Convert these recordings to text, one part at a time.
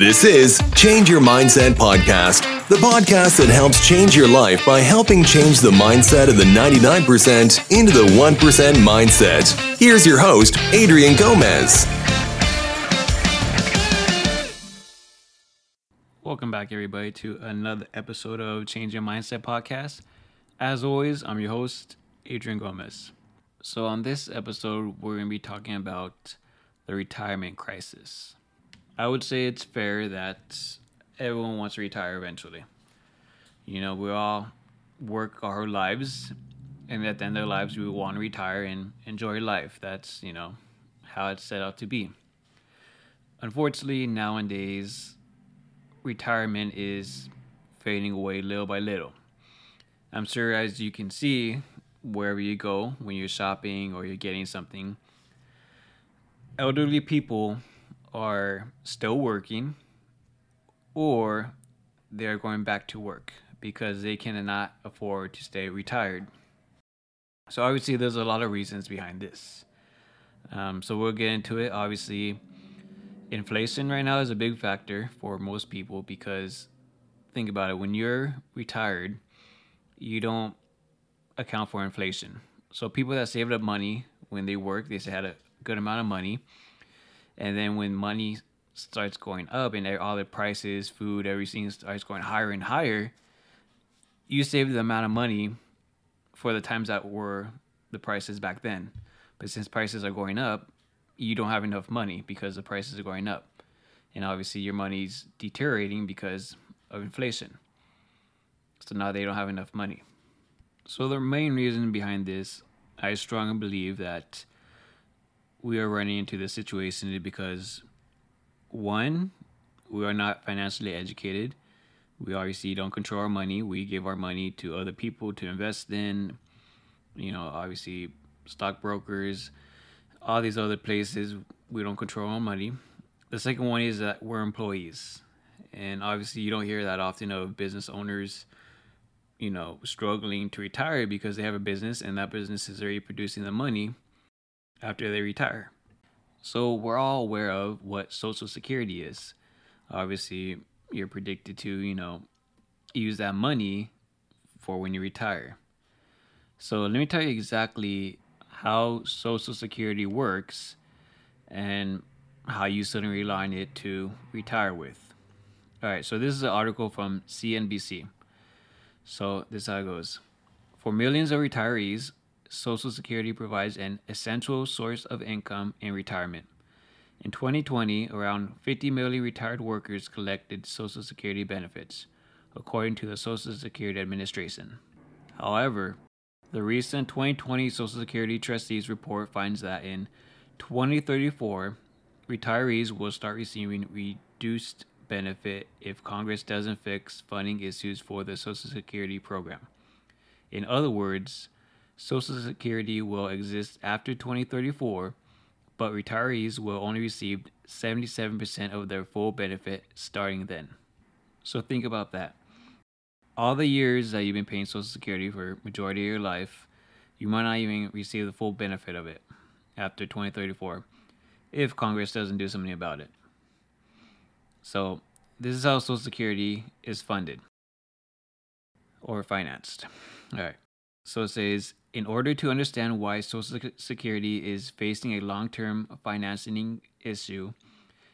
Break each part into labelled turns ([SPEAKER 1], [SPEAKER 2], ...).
[SPEAKER 1] This is Change Your Mindset Podcast, the podcast that helps change your life by helping change the mindset of the 99% into the 1% mindset. Here's your host, Adrian Gomez.
[SPEAKER 2] Welcome back, everybody, to another episode of Change Your Mindset Podcast. As always, I'm your host, Adrian Gomez. So, on this episode, we're going to be talking about the retirement crisis. I would say it's fair that everyone wants to retire eventually. You know, we all work our lives, and at the end of our lives, we want to retire and enjoy life. That's, you know, how it's set out to be. Unfortunately, nowadays, retirement is fading away little by little. I'm sure, as you can see, wherever you go when you're shopping or you're getting something, elderly people are still working or they're going back to work because they cannot afford to stay retired. So obviously, there's a lot of reasons behind this. Um, so we'll get into it. Obviously, inflation right now is a big factor for most people because think about it: when you're retired, you don't account for inflation. So people that saved up money when they work, they had a good amount of money, and then when money starts going up and all the prices, food, everything starts going higher and higher, you save the amount of money for the times that were the prices back then. But since prices are going up, you don't have enough money because the prices are going up. And obviously your money's deteriorating because of inflation. So now they don't have enough money. So the main reason behind this, I strongly believe that we are running into this situation because one, we are not financially educated. We obviously don't control our money. We give our money to other people to invest in, you know, obviously stockbrokers, all these other places. We don't control our money. The second one is that we're employees. And obviously, you don't hear that often of business owners, you know, struggling to retire because they have a business and that business is already producing the money after they retire. So we're all aware of what Social Security is. Obviously, you're predicted to, you know, use that money for when you retire. So let me tell you exactly how Social Security works and how you suddenly rely on it to retire with. All right, so this is an article from CNBC. So this is how it goes. For millions of retirees, Social Security provides an essential source of income in retirement. In 2020, around 50 million retired workers collected Social Security benefits, according to the Social Security Administration. However, the recent 2020 Social Security Trustees report finds that in 2034, retirees will start receiving reduced benefit if Congress doesn't fix funding issues for the Social Security program. In other words, Social Security will exist after 2034, but retirees will only receive 77% of their full benefit starting then. So think about that. All the years that you've been paying Social Security for majority of your life, you might not even receive the full benefit of it after 2034 if Congress doesn't do something about it. So, this is how Social Security is funded or financed. All right. So it says in order to understand why Social Security is facing a long term financing issue,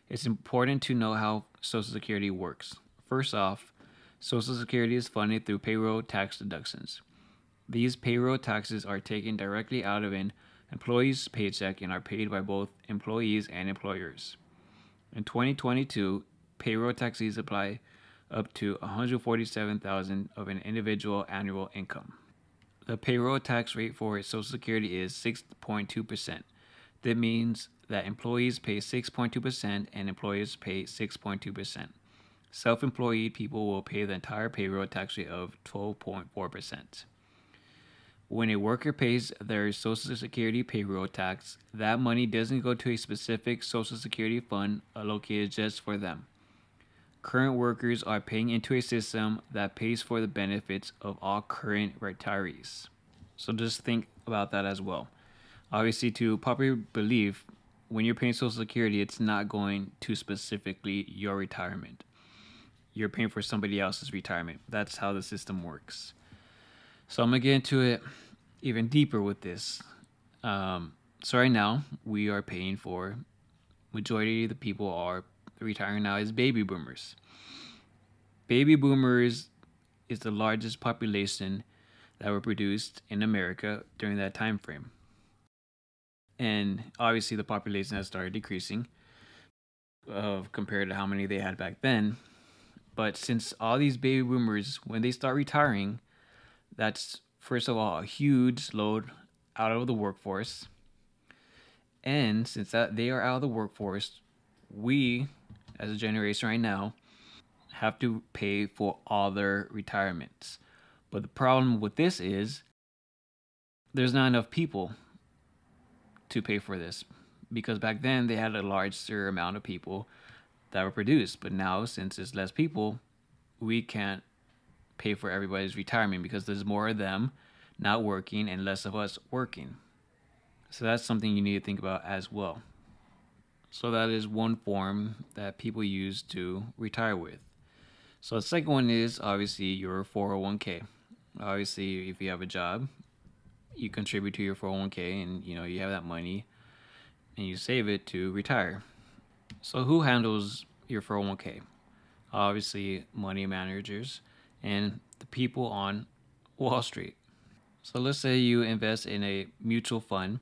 [SPEAKER 2] it's important to know how Social Security works. First off, Social Security is funded through payroll tax deductions. These payroll taxes are taken directly out of an employee's paycheck and are paid by both employees and employers. In 2022, payroll taxes apply up to 147,000 of an individual annual income. The payroll tax rate for Social Security is 6.2%. That means that employees pay 6.2% and employers pay 6.2%. Self employed people will pay the entire payroll tax rate of 12.4%. When a worker pays their Social Security payroll tax, that money doesn't go to a specific Social Security fund allocated just for them current workers are paying into a system that pays for the benefits of all current retirees. So just think about that as well. Obviously, to popular belief, when you're paying Social Security, it's not going to specifically your retirement. You're paying for somebody else's retirement. That's how the system works. So I'm gonna get into it even deeper with this. Um, so right now we are paying for majority of the people are retiring now is baby boomers. Baby boomers is the largest population that were produced in America during that time frame. And obviously the population has started decreasing of compared to how many they had back then. But since all these baby boomers when they start retiring, that's first of all a huge load out of the workforce. And since that they are out of the workforce, we as a generation right now have to pay for all their retirements. But the problem with this is there's not enough people to pay for this because back then they had a larger amount of people that were produced. But now, since there's less people, we can't pay for everybody's retirement because there's more of them not working and less of us working. So that's something you need to think about as well. So that is one form that people use to retire with. So the second one is obviously your 401k. Obviously, if you have a job, you contribute to your 401k and you know you have that money and you save it to retire. So who handles your 401k? Obviously, money managers and the people on Wall Street. So let's say you invest in a mutual fund,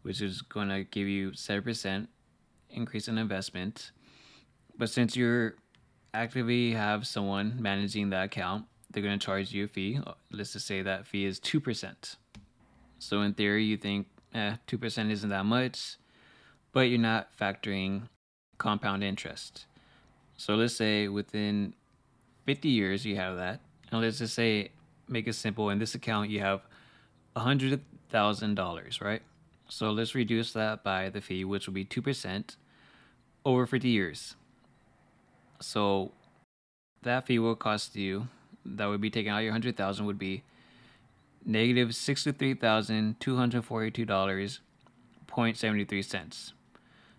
[SPEAKER 2] which is going to give you 7% increase in investment. But since you're actively have someone managing that account, they're going to charge you a fee. Let's just say that fee is 2%. So in theory, you think, eh, 2% isn't that much, but you're not factoring compound interest. So let's say within 50 years you have that. And let's just say, make it simple, in this account you have $100,000, right? So let's reduce that by the fee, which will be 2% over 50 years. So that fee will cost you, that would be taken out your 100,000 would be negative $63,242.73.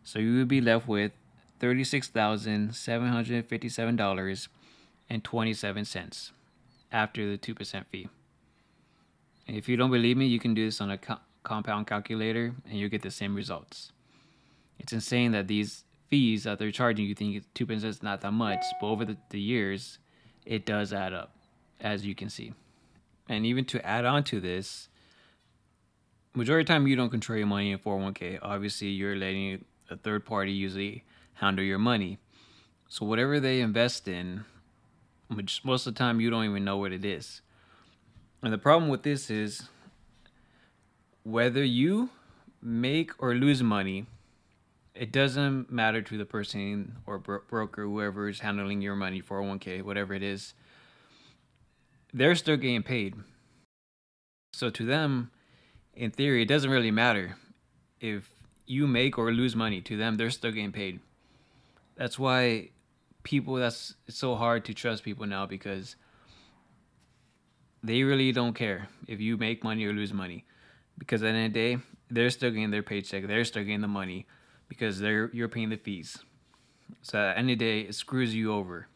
[SPEAKER 2] So you would be left with $36,757.27 after the 2% fee. If you don't believe me, you can do this on a co- compound calculator and you'll get the same results. It's insane that these fees that they're charging, you think 2% is not that much, but over the, the years, it does add up, as you can see. And even to add on to this, majority of the time you don't control your money in 401k. Obviously, you're letting a third party usually handle your money. So whatever they invest in, which most of the time you don't even know what it is. And the problem with this is whether you make or lose money, it doesn't matter to the person or bro- broker, whoever is handling your money, 401k, whatever it is they're still getting paid. So to them, in theory, it doesn't really matter if you make or lose money. To them, they're still getting paid. That's why people that's it's so hard to trust people now because they really don't care if you make money or lose money. Because at the end of the day, they're still getting their paycheck. They're still getting the money because they're you're paying the fees. So at the end of the day, it screws you over.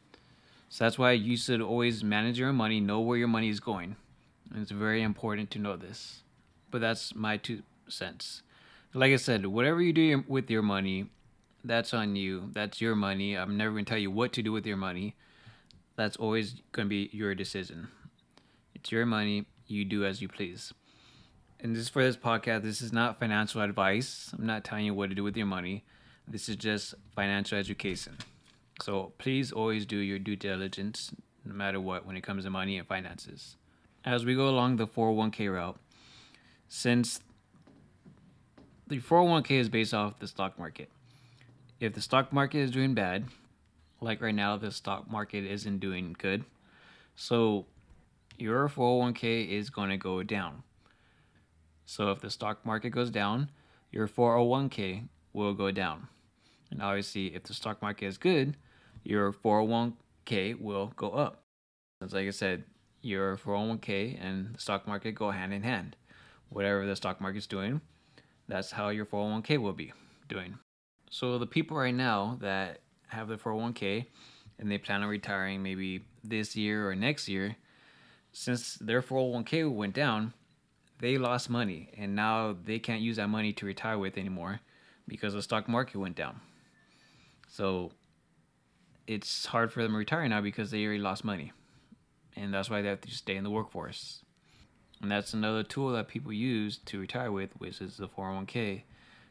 [SPEAKER 2] So that's why you should always manage your money, know where your money is going. And it's very important to know this. But that's my two cents. Like I said, whatever you do with your money, that's on you. That's your money. I'm never going to tell you what to do with your money. That's always going to be your decision. It's your money. You do as you please. And this for this podcast, this is not financial advice. I'm not telling you what to do with your money. This is just financial education. So please always do your due diligence no matter what when it comes to money and finances. As we go along the 401k route, since the 401k is based off the stock market. If the stock market is doing bad, like right now, the stock market isn't doing good. So your 401k is going to go down. So if the stock market goes down, your 401k will go down. And obviously, if the stock market is good, your 401k will go up. As like I said, your 401k and the stock market go hand in hand. Whatever the stock market's doing, that's how your 401k will be doing. So the people right now that have the 401k and they plan on retiring maybe this year or next year, since their 401k went down, they lost money and now they can't use that money to retire with anymore because the stock market went down. So it's hard for them to retire now because they already lost money. And that's why they have to stay in the workforce. And that's another tool that people use to retire with, which is the 401k.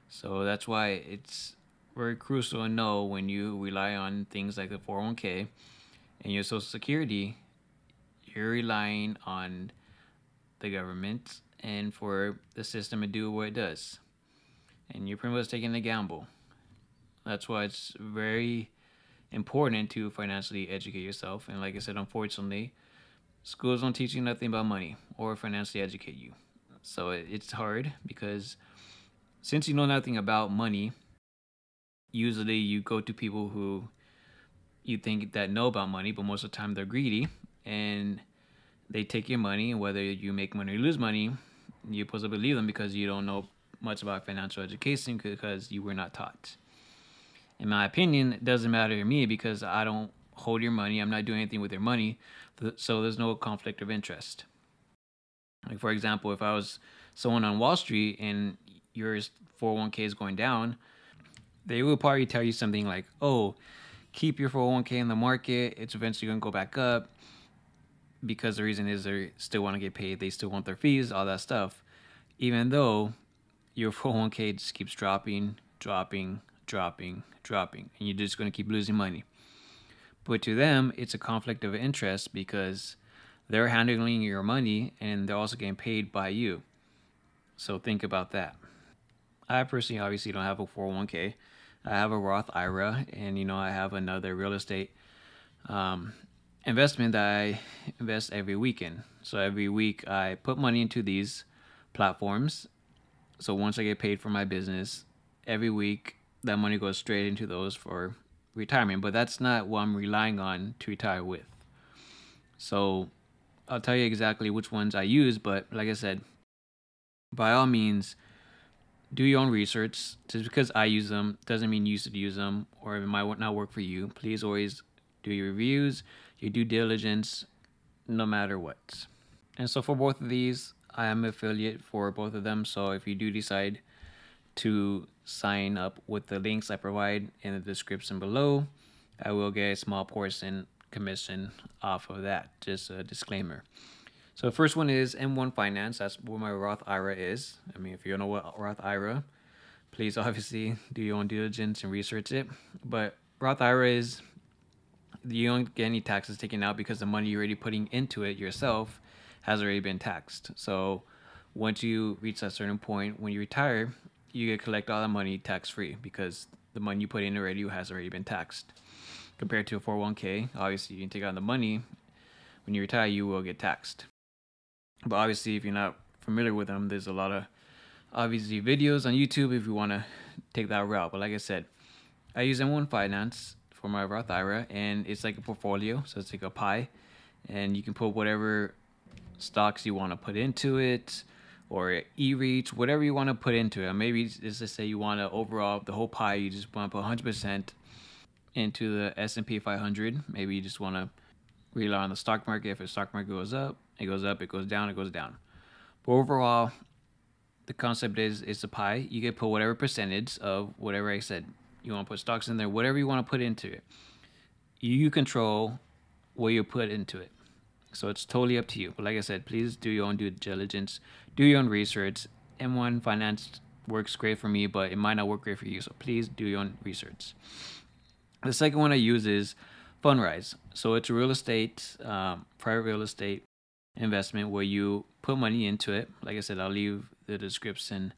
[SPEAKER 2] So that's why it's very crucial to know when you rely on things like the 401k and your Social Security, you're relying on the government and for the system to do what it does. And you're pretty much taking a gamble. That's why it's very important to financially educate yourself. And like I said, unfortunately, schools don't teach you nothing about money or financially educate you. So it's hard because since you know nothing about money, usually you go to people who you think that know about money, but most of the time they're greedy and they take your money. Whether you make money or lose money, you're supposed to believe them because you don't know much about financial education because you were not taught. In my opinion, it doesn't matter to me because I don't hold your money. I'm not doing anything with your money. So there's no conflict of interest. Like, for example, if I was someone on Wall Street and your 401k is going down, they will probably tell you something like, oh, keep your 401k in the market. It's eventually going to go back up because the reason is they still want to get paid. They still want their fees, all that stuff. Even though your 401k just keeps dropping, dropping, dropping, dropping, and you're just going to keep losing money. But to them, it's a conflict of interest because they're handling your money and they're also getting paid by you. So think about that. I personally obviously don't have a 401k. I have a Roth IRA, and you know I have another real estate um, investment that I invest every weekend. So every week I put money into these platforms. So once I get paid for my business, every week that money goes straight into those for retirement. But that's not what I'm relying on to retire with. So I'll tell you exactly which ones I use. But like I said, by all means, do your own research. Just because I use them doesn't mean you should use them or it might not work for you. Please always do your reviews, your due diligence, no matter what. And so for both of these, I am affiliate for both of them. So if you do decide to sign up with the links I provide in the description below, I will get a small portion commission off of that. Just a disclaimer. So the first one is M1 Finance. That's where my Roth IRA is. I mean, if you don't know what Roth IRA, please obviously do your own diligence and research it. But Roth IRA is you don't get any taxes taken out because the money you're already putting into it yourself has already been taxed. So once you reach that certain point when you retire, you get collect all that money tax free because the money you put in already has already been taxed. Compared to a 401k, obviously you can take out the money when you retire, you will get taxed. But obviously, if you're not familiar with them, there's a lot of obviously videos on YouTube if you want to take that route. But like I said, I use M1 Finance for my Roth IRA, and it's like a portfolio, so it's like a pie, and you can put whatever stocks you want to put into it, or e-REITs, whatever you want to put into it. Maybe just to say you want to overall the whole pie, you just want to put 100% into the S&P 500. Maybe you just want to rely on the stock market. If the stock market goes up, it goes up. It goes down. It goes down. But overall, the concept is it's a pie. You can put whatever percentage of whatever I said. You want to put stocks in there, whatever you want to put into it. You control what you put into it. So it's totally up to you. But like I said, please do your own due diligence, do your own research. M1 Finance works great for me, but it might not work great for you. So please do your own research. The second one I use is Fundrise. So it's real estate, um, private real estate investment where you put money into it. Like I said, I'll leave the description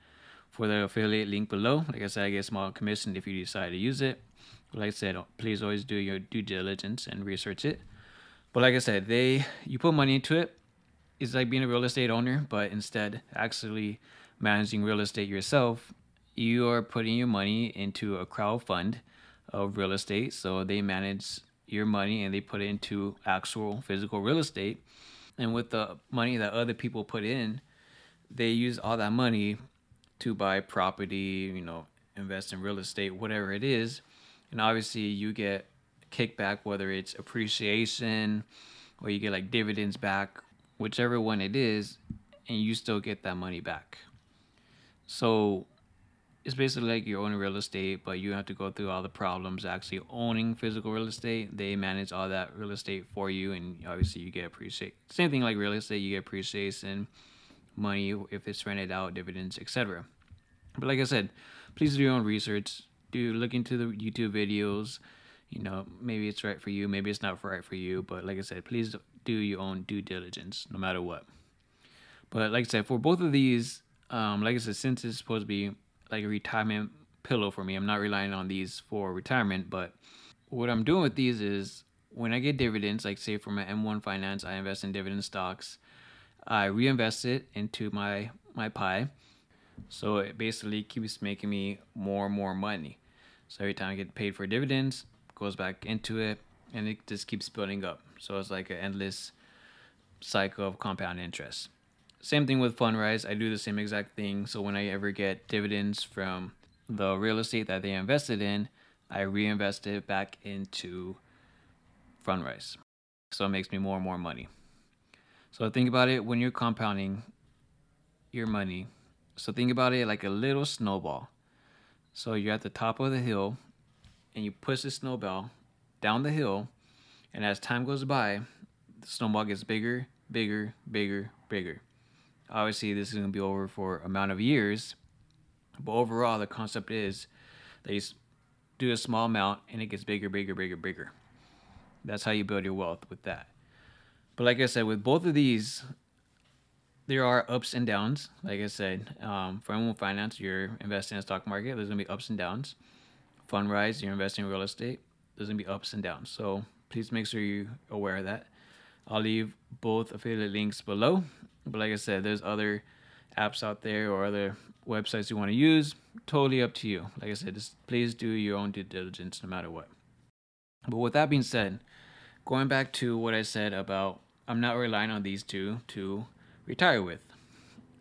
[SPEAKER 2] for the affiliate link below. Like I said, I get a small commission if you decide to use it. But like I said, please always do your due diligence and research it. But like I said, they you put money into it. It's like being a real estate owner, but instead actually managing real estate yourself. You are putting your money into a crowd fund of real estate. So they manage your money and they put it into actual physical real estate and with the money that other people put in, they use all that money to buy property, you know, invest in real estate, whatever it is, and obviously you get kickback, whether it's appreciation or you get like dividends back, whichever one it is, and you still get that money back. So it's basically like you own real estate, but you have to go through all the problems actually owning physical real estate. They manage all that real estate for you, and obviously you get appreciate. Same thing like real estate, you get appreciation, money if it's rented out, dividends, etc. But like I said, please do your own research. Do look into the YouTube videos. You know, maybe it's right for you, maybe it's not right for you. But like I said, please do your own due diligence, no matter what. But like I said, for both of these, um, like I said, since it's supposed to be like a retirement pillow for me, I'm not relying on these for retirement. But what I'm doing with these is when I get dividends, like say for my M1 Finance, I invest in dividend stocks. I reinvest it into my my pie, so it basically keeps making me more and more money. So every time I get paid for dividends, goes back into it, and it just keeps building up. So it's like an endless cycle of compound interest. Same thing with Fundrise. I do the same exact thing. So when I ever get dividends from the real estate that they invested in, I reinvest it back into Fundrise. So it makes me more and more money. So think about it when you're compounding your money. So think about it like a little snowball. So you're at the top of the hill and you push the snowball down the hill, and as time goes by, the snowball gets bigger, bigger, bigger, bigger. Obviously, this is going to be over for amount of years, but overall, the concept is that you do a small amount and it gets bigger, bigger, bigger, bigger. That's how you build your wealth with that. But like I said, with both of these, there are ups and downs. Like I said, um, for M1 Finance, you're investing in the stock market. There's gonna be ups and downs. Fundrise, you're investing in real estate. There's gonna be ups and downs. So please make sure you're aware of that. I'll leave both affiliate links below. But like I said, there's other apps out there or other websites you want to use. Totally up to you. Like I said, just please do your own due diligence no matter what. But with that being said, going back to what I said about I'm not relying on these two to retire with.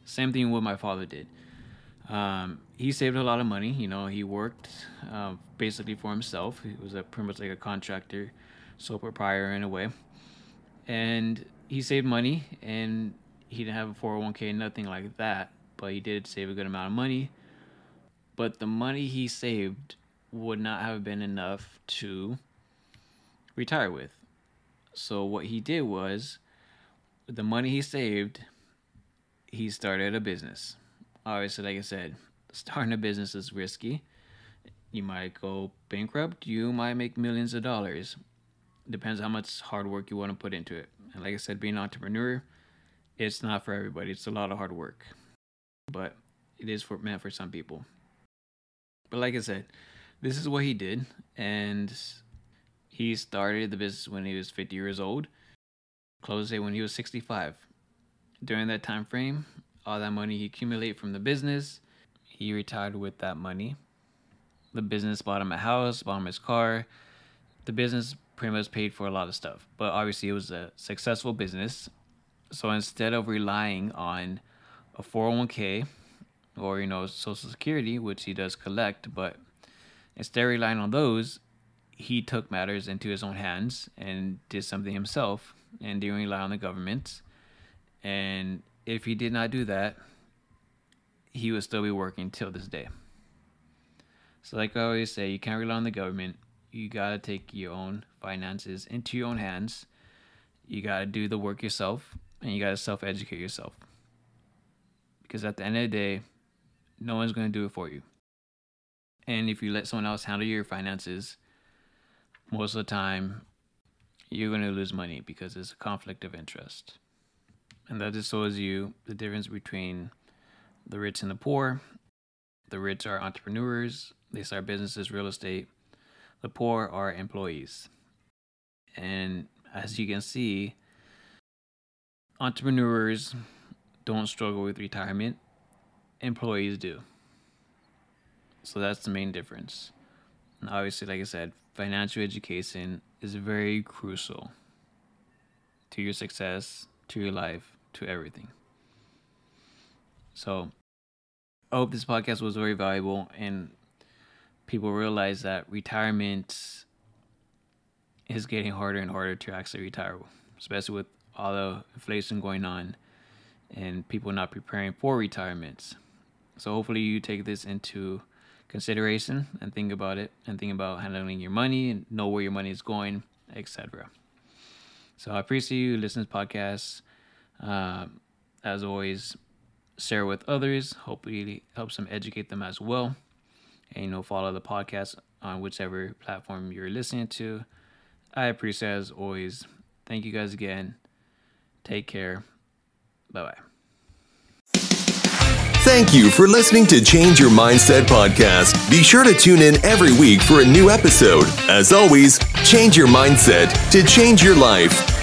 [SPEAKER 2] Same thing what my father did. Um, he saved a lot of money. You know, he worked uh, basically for himself. He was a pretty much like a contractor, sole proprietor in a way, and he saved money. And he didn't have a 401k, nothing like that. But he did save a good amount of money. But the money he saved would not have been enough to retire with. So what he did was, the money he saved, he started a business. Obviously, like I said, starting a business is risky. You might go bankrupt. You might make millions of dollars. Depends how much hard work you want to put into it. And like I said, being an entrepreneur, it's not for everybody. It's a lot of hard work, but it is for meant for some people. But like I said, this is what he did, and he started the business when he was 50 years old, closed it when he was 65. During that time frame, all that money he accumulated from the business, he retired with that money. The business bought him a house, bought him his car. The business pretty much paid for a lot of stuff, but obviously it was a successful business. So instead of relying on a 401k or you know Social Security, which he does collect, but instead of relying on those, he took matters into his own hands and did something himself and didn't rely on the government. And if he did not do that, he would still be working till this day. So, like I always say, you can't rely on the government. You gotta take your own finances into your own hands. You gotta do the work yourself, and you gotta self educate yourself. Because at the end of the day, no one's gonna do it for you. And if you let someone else handle your finances, most of the time you're going to lose money because there's a conflict of interest. And that just shows you the difference between the rich and the poor. The rich are entrepreneurs, they start businesses, real estate. The poor are employees. And as you can see, entrepreneurs don't struggle with retirement, employees do. So that's the main difference. And obviously, like I said, financial education is very crucial to your success, to your life, to everything. So, I hope this podcast was very valuable. And people realize that retirement is getting harder and harder to actually retire, especially with all the inflation going on and people not preparing for retirements. So hopefully you take this into consideration and think about it and think about handling your money and know where your money is going, etc. So I appreciate you listening to podcasts. Um, as always, share with others. Hopefully, helps them educate them as well. And you know, follow the podcast on whichever platform you're listening to. I appreciate as always. Thank you guys again. Take care. Bye bye.
[SPEAKER 1] Thank you for listening to Change Your Mindset podcast. Be sure to tune in every week for a new episode. As always, change your mindset to change your life.